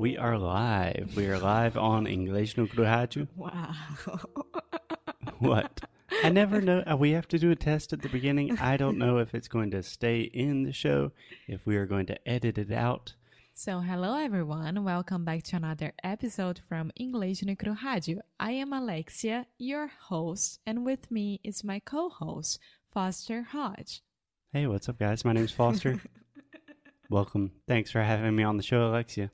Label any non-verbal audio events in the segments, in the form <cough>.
We are live. We are live on English no Rádio. Wow. <laughs> What? I never know. uh, We have to do a test at the beginning. I don't know if it's going to stay in the show, if we are going to edit it out. So, hello everyone. Welcome back to another episode from English no Rádio. I am Alexia, your host, and with me is my co-host, Foster Hodge. Hey, what's up, guys? My name's Foster. <laughs> Welcome. Thanks for having me on the show, Alexia.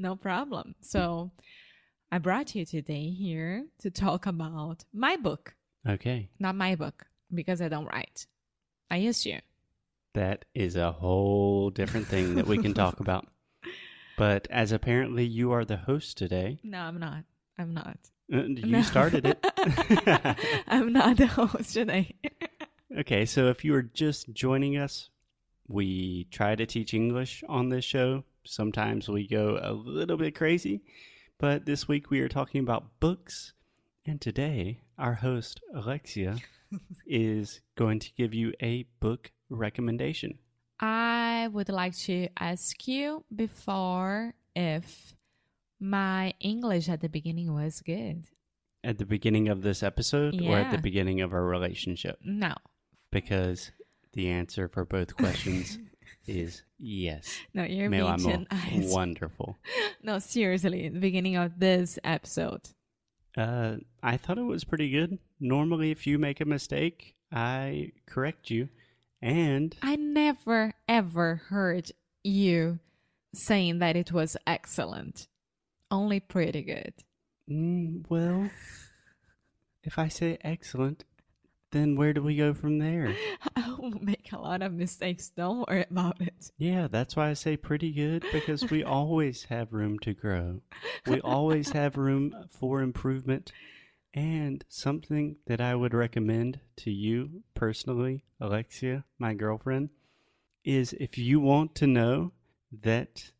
No problem. So, I brought you today here to talk about my book. Okay. Not my book, because I don't write. I used to. That is a whole different thing that we can talk about. <laughs> But as apparently you are the host today, No, I'm not. I'm not. uh, you No. started it. <laughs> I'm not the host today. <laughs> Okay, so if you are just joining us, we try to teach English on this show. Sometimes we go a little bit crazy, but this week we are talking about books. And today, our host, Alexia, <laughs> is going to give you a book recommendation. I would like to ask you before if my English at the beginning was good. At the beginning of this episode or at the beginning of our relationship? No, Because the answer for both questions <laughs> is yes. no, you're Meu being amor, <laughs> nice. wonderful. No, seriously, the beginning of this episode. Uh, I thought it was pretty good. Normally, if you make a mistake, I correct you. And I never ever heard you saying that it was excellent. Only pretty good. mm, well, if I say excellent, then where do we go from there? <laughs> I will make a lot of mistakes. Don't worry about it. Yeah, that's why I say pretty good because we always have room to grow. We always have room for improvement. And something that I would recommend to you personally, Alexia, my girlfriend, is if you want to know that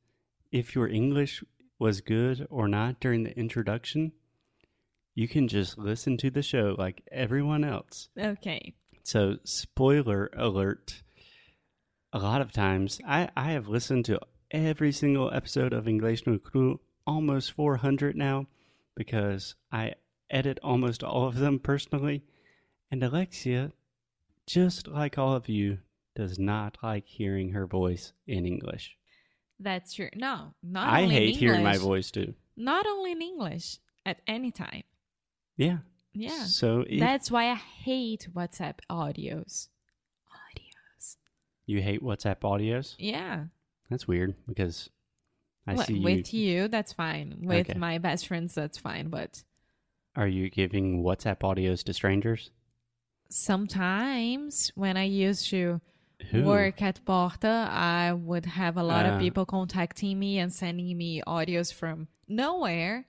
if your English was good or not during the introduction, you can just listen to the show like everyone else. Okay. So, spoiler alert. A lot of times, I, I have listened to every single episode of English no Cru, almost 400 now, because I edit almost all of them personally. And Alexia, just like all of you, does not like hearing her voice in English. That's true. No, not I only in hate hearing my voice too. Not only in English, at any time. Yeah. Yeah. So, if That's why I hate WhatsApp audios. Audios. you hate WhatsApp audios, Yeah. that's weird because I Well, see you. with you, that's fine. With Okay. my best friends, that's fine. But Are you giving WhatsApp audios to strangers? sometimes when I used to Who? work at Porta, I would have a lot Ah. of people contacting me and sending me audios from nowhere.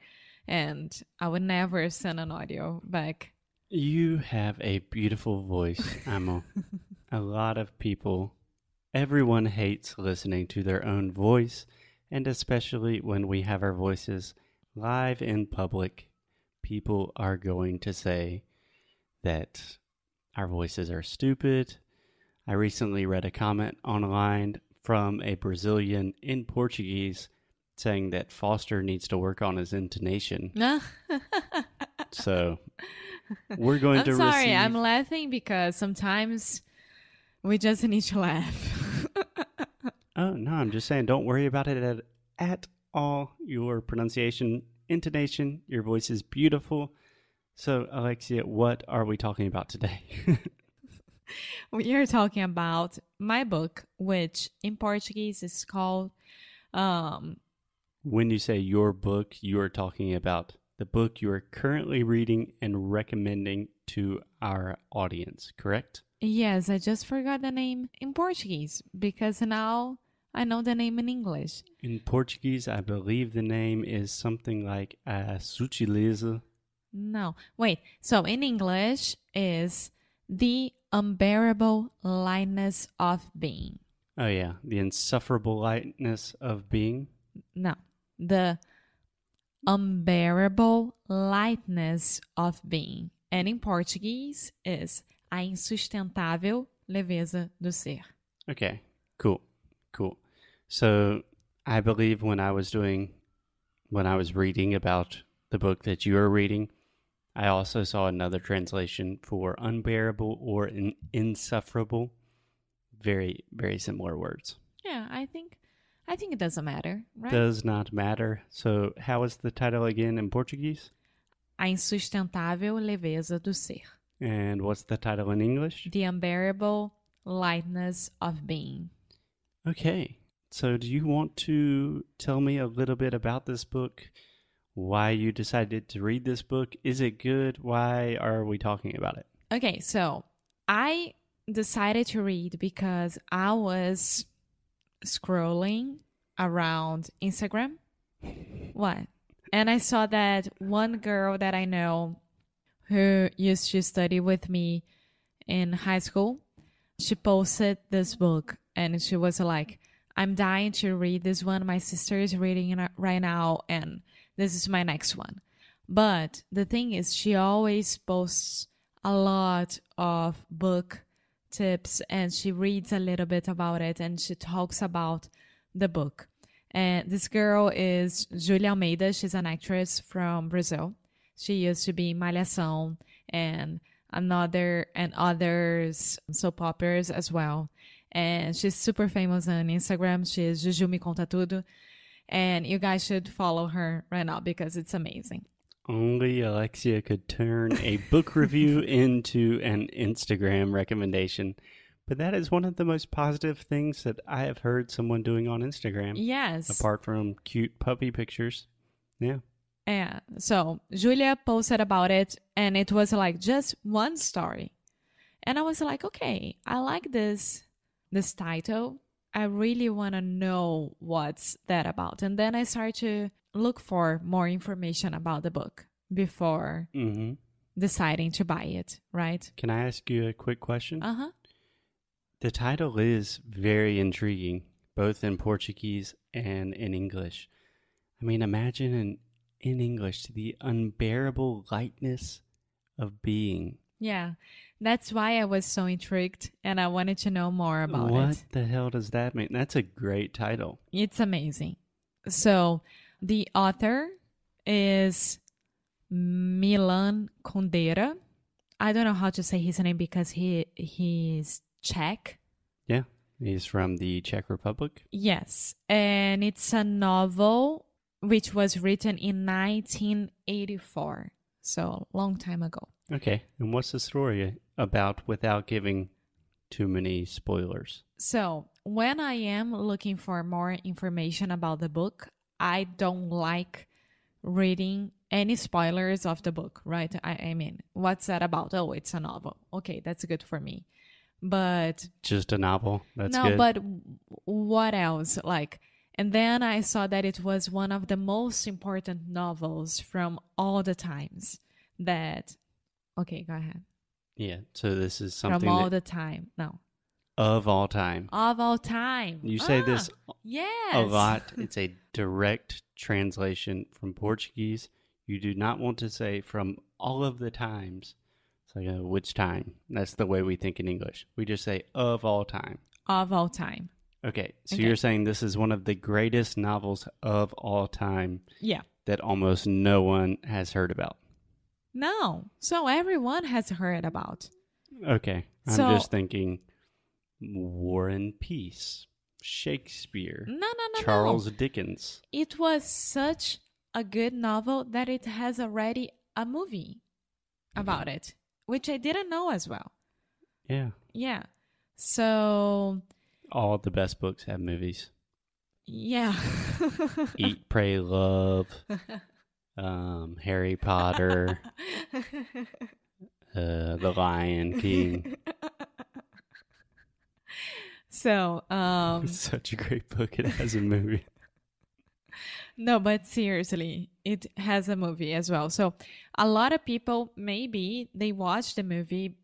And I would never send an audio back. You have a beautiful voice, Amo. <laughs> a lot of people, everyone hates listening to their own voice, and especially when we have our voices live in public, people are going to say that our voices are stupid. I recently read a comment online from a Brazilian in Portuguese saying that Foster needs to work on his intonation. <laughs> So we're going I'm to sorry, receive I'm laughing because sometimes we just need to laugh. <laughs> Oh no, I'm just saying, don't worry about it at, at all. Your pronunciation, intonation, your voice is beautiful. So, Alexia, what are we talking about today? <laughs> we are talking about my book, which in Portuguese is called um, when you say your book, you are talking about the book you are currently reading and recommending to our audience, correct? Yes, I just forgot the name in Portuguese because now I know the name in English. In Portuguese, I believe the name is something like uh, a sutileza. No, wait. So in English is the unbearable lightness of being. Oh yeah, the insufferable lightness of being. No, the unbearable lightness of being. And in Portuguese is a insustentável leveza do ser. Okay, cool, cool. So I believe when I was doing when I was reading about the book that you are reading, I also saw another translation for unbearable or in, insufferable. Very, very similar words. Yeah, I think I think it doesn't matter, right? Does not matter. So, how is the title again in Portuguese? A insustentável leveza do ser. And what's the title in English? The unbearable lightness of being. Okay. So, do you want to tell me a little bit about this book? Why you decided to read this book? Is it good? Why are we talking about it? Okay, so I decided to read because I was scrolling around Instagram. What? And I saw that one girl that I know who used to study with me in high school, she posted this book and she was like, I'm dying to read this one. My sister is reading it right now, and this is my next one. But the thing is, she always posts a lot of book tips and she reads a little bit about it and she talks about the book. And this girl is Julia Almeida. She's an actress from Brazil. She used to be Malhação and another and others soap operas as well. And she's super famous on Instagram. She's Juju Me Conta Tudo. And you guys should follow her right now because it's amazing. Only Alexia could turn a book review <laughs> into an Instagram recommendation. But that is one of the most positive things that I have heard someone doing on Instagram. Yes. Apart from cute puppy pictures. Yeah. Yeah. So Julia posted about it, and it was like just one story. And I was like, okay, I like this this title. I really want to know what's that about. And then I started to look for more information about the book before hmm deciding to buy it, right? Can I ask you a quick question? Uh huh. The title is very intriguing, both in Portuguese and in English. I mean, imagine in, in English the unbearable lightness of being. Yeah. That's why I was so intrigued and I wanted to know more about what it. the hell does that mean? That's a great title. It's amazing. So the author is Milan Kundera. I don't know how to say his name because he he's Czech. Yeah, he's from the Czech Republic. Yes, and it's a novel which was written in 1984, so long time ago. Okay, and what's the story about without giving too many spoilers? So, when I am looking for more information about the book, I don't like reading any spoilers of the book, right? I, I mean, what's that about? Oh, it's a novel. Okay, that's good for me. But Just a novel. That's no, good. but what else? Like, and then I saw that it was one of the most important novels from all the times that. Okay, go ahead. yeah, so this is something From all that, the time. No. of all time. Of all time. You say Ah, this Yes. a lot. <laughs> It's a direct translation from Portuguese. You do not want to say from all of the times. It's like, uh, which time? That's the way we think in English. We just say of all time. Of all time. Okay, so Okay. you're saying this is one of the greatest novels of all time Yeah. that almost no one has heard about. No. So everyone has heard about. Okay, I'm So- just thinking War and Peace, Shakespeare, No, no, no, Charles no. Dickens. It was such a good novel that it has already a movie about mm-hmm. it, which I didn't know as well. Yeah, Yeah. So, all the best books have movies. yeah. <laughs> Eat, Pray, Love, <laughs> um, Harry Potter, <laughs> uh, The Lion King. <laughs> so, um It's such a great book. It has a movie. <laughs> No, but seriously, it has a movie as well. So a lot of people maybe they watch the movie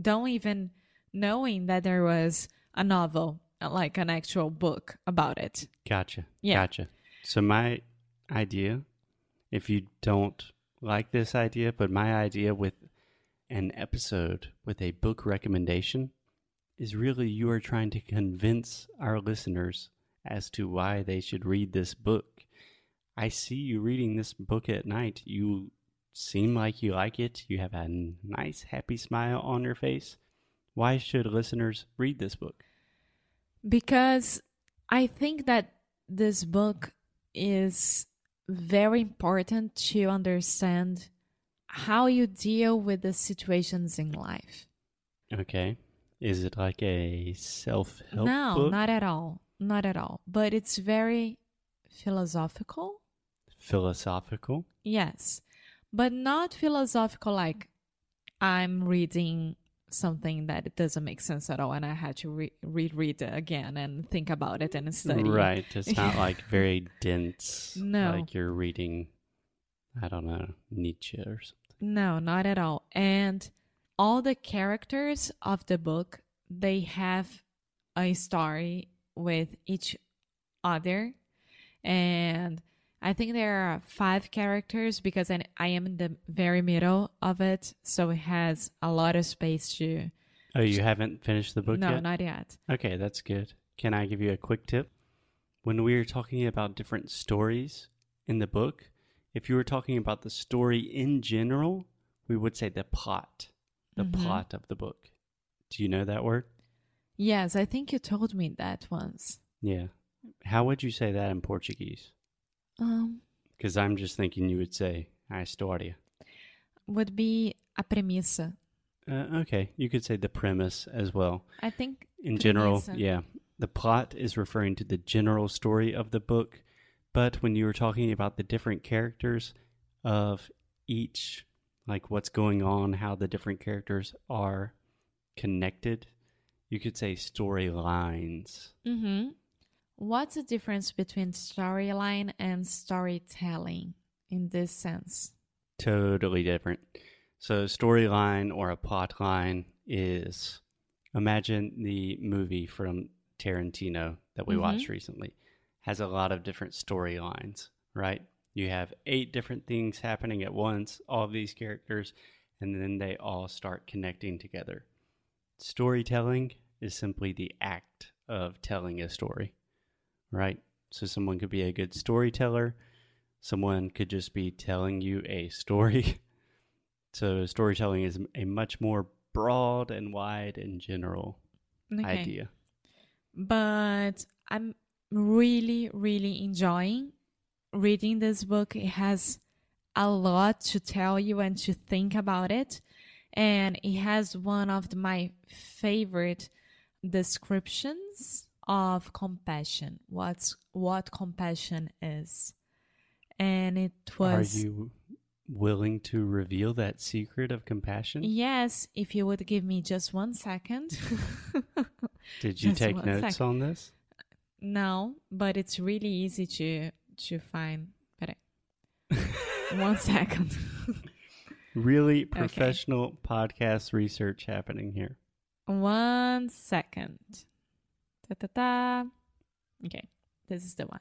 don't even knowing that there was a novel, like an actual book about it. Gotcha. Yeah. Gotcha. So my idea, if you don't like this idea, but my idea with an episode with a book recommendation is really you are trying to convince our listeners as to why they should read this book. I see you reading this book at night. You seem like you like it. You have a nice, happy smile on your face. Why should listeners read this book? Because I think that this book is very important to understand how you deal with the situations in life. Okay. Is it like a self help no, book? not at all. Not at all. But it's very philosophical. Philosophical? Yes. But not philosophical like I'm reading something that it doesn't make sense at all and I had to re- reread it again and think about it and study. Right. It's not <laughs> like very dense. No. Like you're reading, I don't know, Nietzsche or something. No, not at all. And all the characters of the book, they have a story with each other. And I think there are five characters because I, I am in the very middle of it. So it has a lot of space to. Oh, you haven't finished the book yet? no, yet? not yet. Okay, that's good. Can I give you a quick tip? When we are talking about different stories in the book, if you were talking about the story in general, we would say the plot, the Mhm. plot of the book. Do you know that word? Yes, I think you told me that once. Yeah. How would you say that in Portuguese? Um, Because I'm just thinking you would say a história. would be a premissa. Uh, okay, you could say the premise as well. I think In general, yeah. The plot is referring to the general story of the book, but when you were talking about the different characters of each, like what's going on, how the different characters are connected, you could say storylines. Mm-hmm. What's the difference between storyline and storytelling in this sense? Totally different. So, storyline or a plot line is imagine the movie from Tarantino that we Mhm. watched recently has a lot of different storylines, right? You have eight different things happening at once, all of these characters, and then they all start connecting together. Storytelling is simply the act of telling a story, right? So, someone could be a good storyteller, someone could just be telling you a story. <laughs> So storytelling is a much more broad and wide and general Okay. idea. But I'm really, really enjoying reading this book. It has a lot to tell you and to think about it. And it has one of my favorite descriptions of compassion. What's what compassion is. And it was Are you willing to reveal that secret of compassion? Yes, if you would give me just one second. <laughs> Did you Just take notes sec. on this? no, but it's really easy to to find. <laughs> One second. Really professional podcast research happening here. one second. Ta ta ta. Okay, this is the one.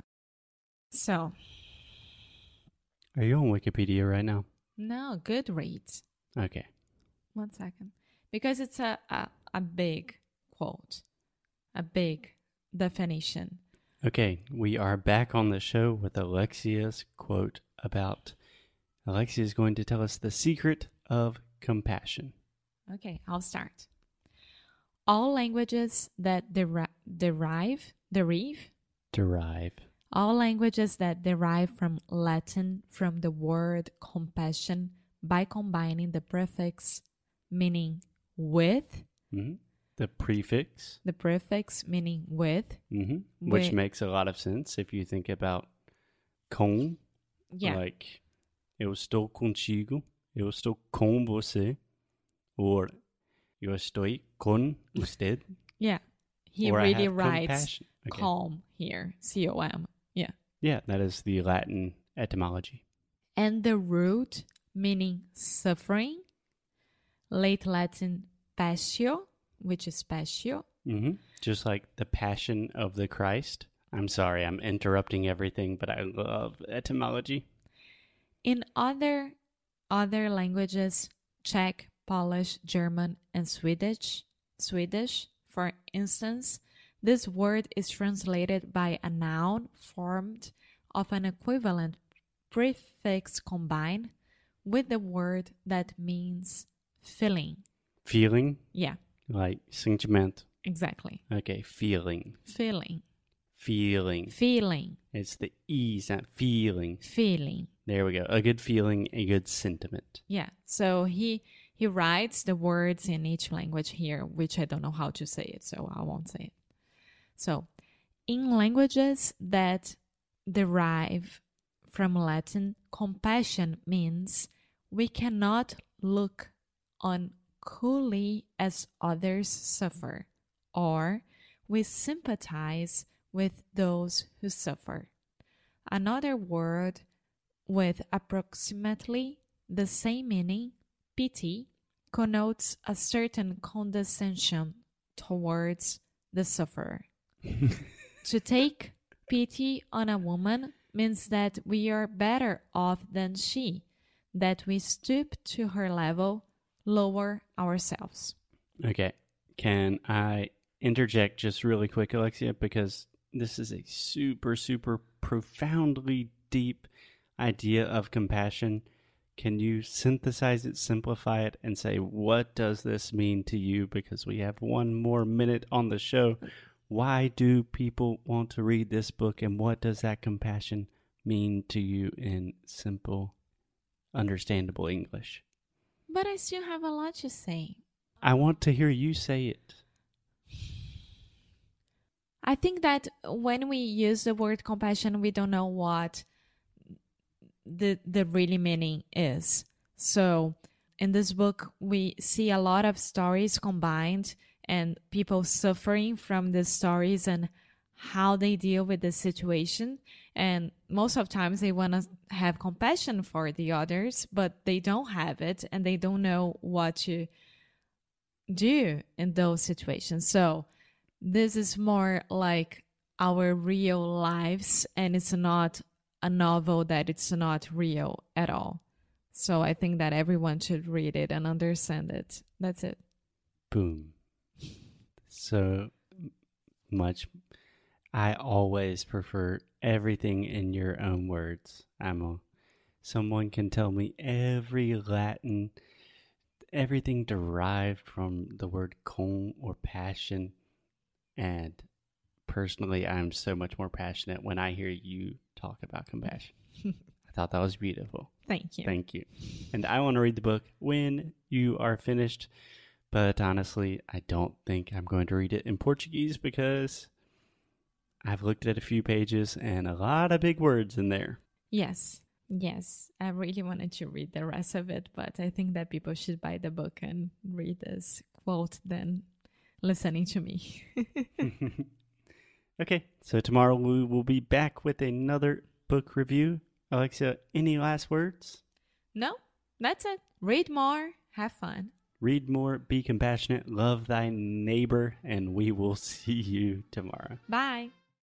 So, Are you on Wikipedia right now? no, Goodreads. Okay. One second. Because it's a, a, a big quote, a big definition. Okay, we are back on the show with Alexia's quote about Alexia is going to tell us the secret of compassion. Okay, I'll start. All languages that deri- derive, derive, Derive. all languages that derive from Latin from the word compassion by combining the prefix meaning with, hmm The prefix, the prefix meaning with. hmm which Wait. makes a lot of sense if you think about com, Yeah, like eu estou contigo, eu estou com você, or eu estou com usted. yeah. He or really writes. Okay. calm here, C O M. Yeah. Yeah, that is the Latin etymology. and the root meaning suffering, late Latin passio, which is passio. hmm Just like the passion of the Christ. I'm sorry, I'm interrupting everything, but I love etymology. In other other languages, Czech, Polish, German, and Swedish, Swedish, for instance, this word is translated by a noun formed of an equivalent prefix combined with the word that means feeling. Feeling Yeah, like sentiment. exactly. Okay, feeling. Feeling. Feeling. Feeling. It's the E sound. Feeling. Feeling. There we go. A good feeling, a good sentiment. Yeah. So he he writes the words in each language here, which I don't know how to say it, so I won't say it. So, in languages that derive from Latin, compassion means we cannot look on coolly as others suffer, or we sympathize with those who suffer. Another word with approximately the same meaning, pity, connotes a certain condescension towards the sufferer. <laughs> to take pity on a woman means that we are better off than she, that we stoop to her level, lower ourselves. Okay. Can I interject just really quick, Alexia? Because this is a super, super profoundly deep idea of compassion. Can you synthesize it, simplify it, and say, what does this mean to you? Because we have one more minute on the show. Why do people want to read this book, and what does that compassion mean to you in simple, understandable English? But I still have a lot to say. I want to hear you say it. I think that when we use the word compassion, we don't know what the the really meaning is. So in this book, we see a lot of stories combined and people suffering from the stories and how they deal with the situation. And most of times they want to have compassion for the others, but they don't have it and they don't know what to do in those situations. So this is more like our real lives and it's not a novel that it's not real at all. So I think that everyone should read it and understand it. That's it. Boom. So much. I always prefer everything in your own words, Amo. Someone can tell me every Latin, everything derived from the word con or passion. And personally, I'm so much more passionate when I hear you talk about compassion. <laughs> I thought that was beautiful. Thank you. Thank you. And I want to read the book when you are finished. But honestly, I don't think I'm going to read it in Portuguese because I've looked at a few pages and a lot of big words in there. yes. Yes. I really wanted to read the rest of it, but I think that people should buy the book and read this quote than listening to me. <laughs> <laughs> okay, so tomorrow we will be back with another book review. Alexia, any last words? no, that's it. Read more, have fun. Read more, be compassionate, love thy neighbor, and we will <laughs> see you tomorrow. Bye.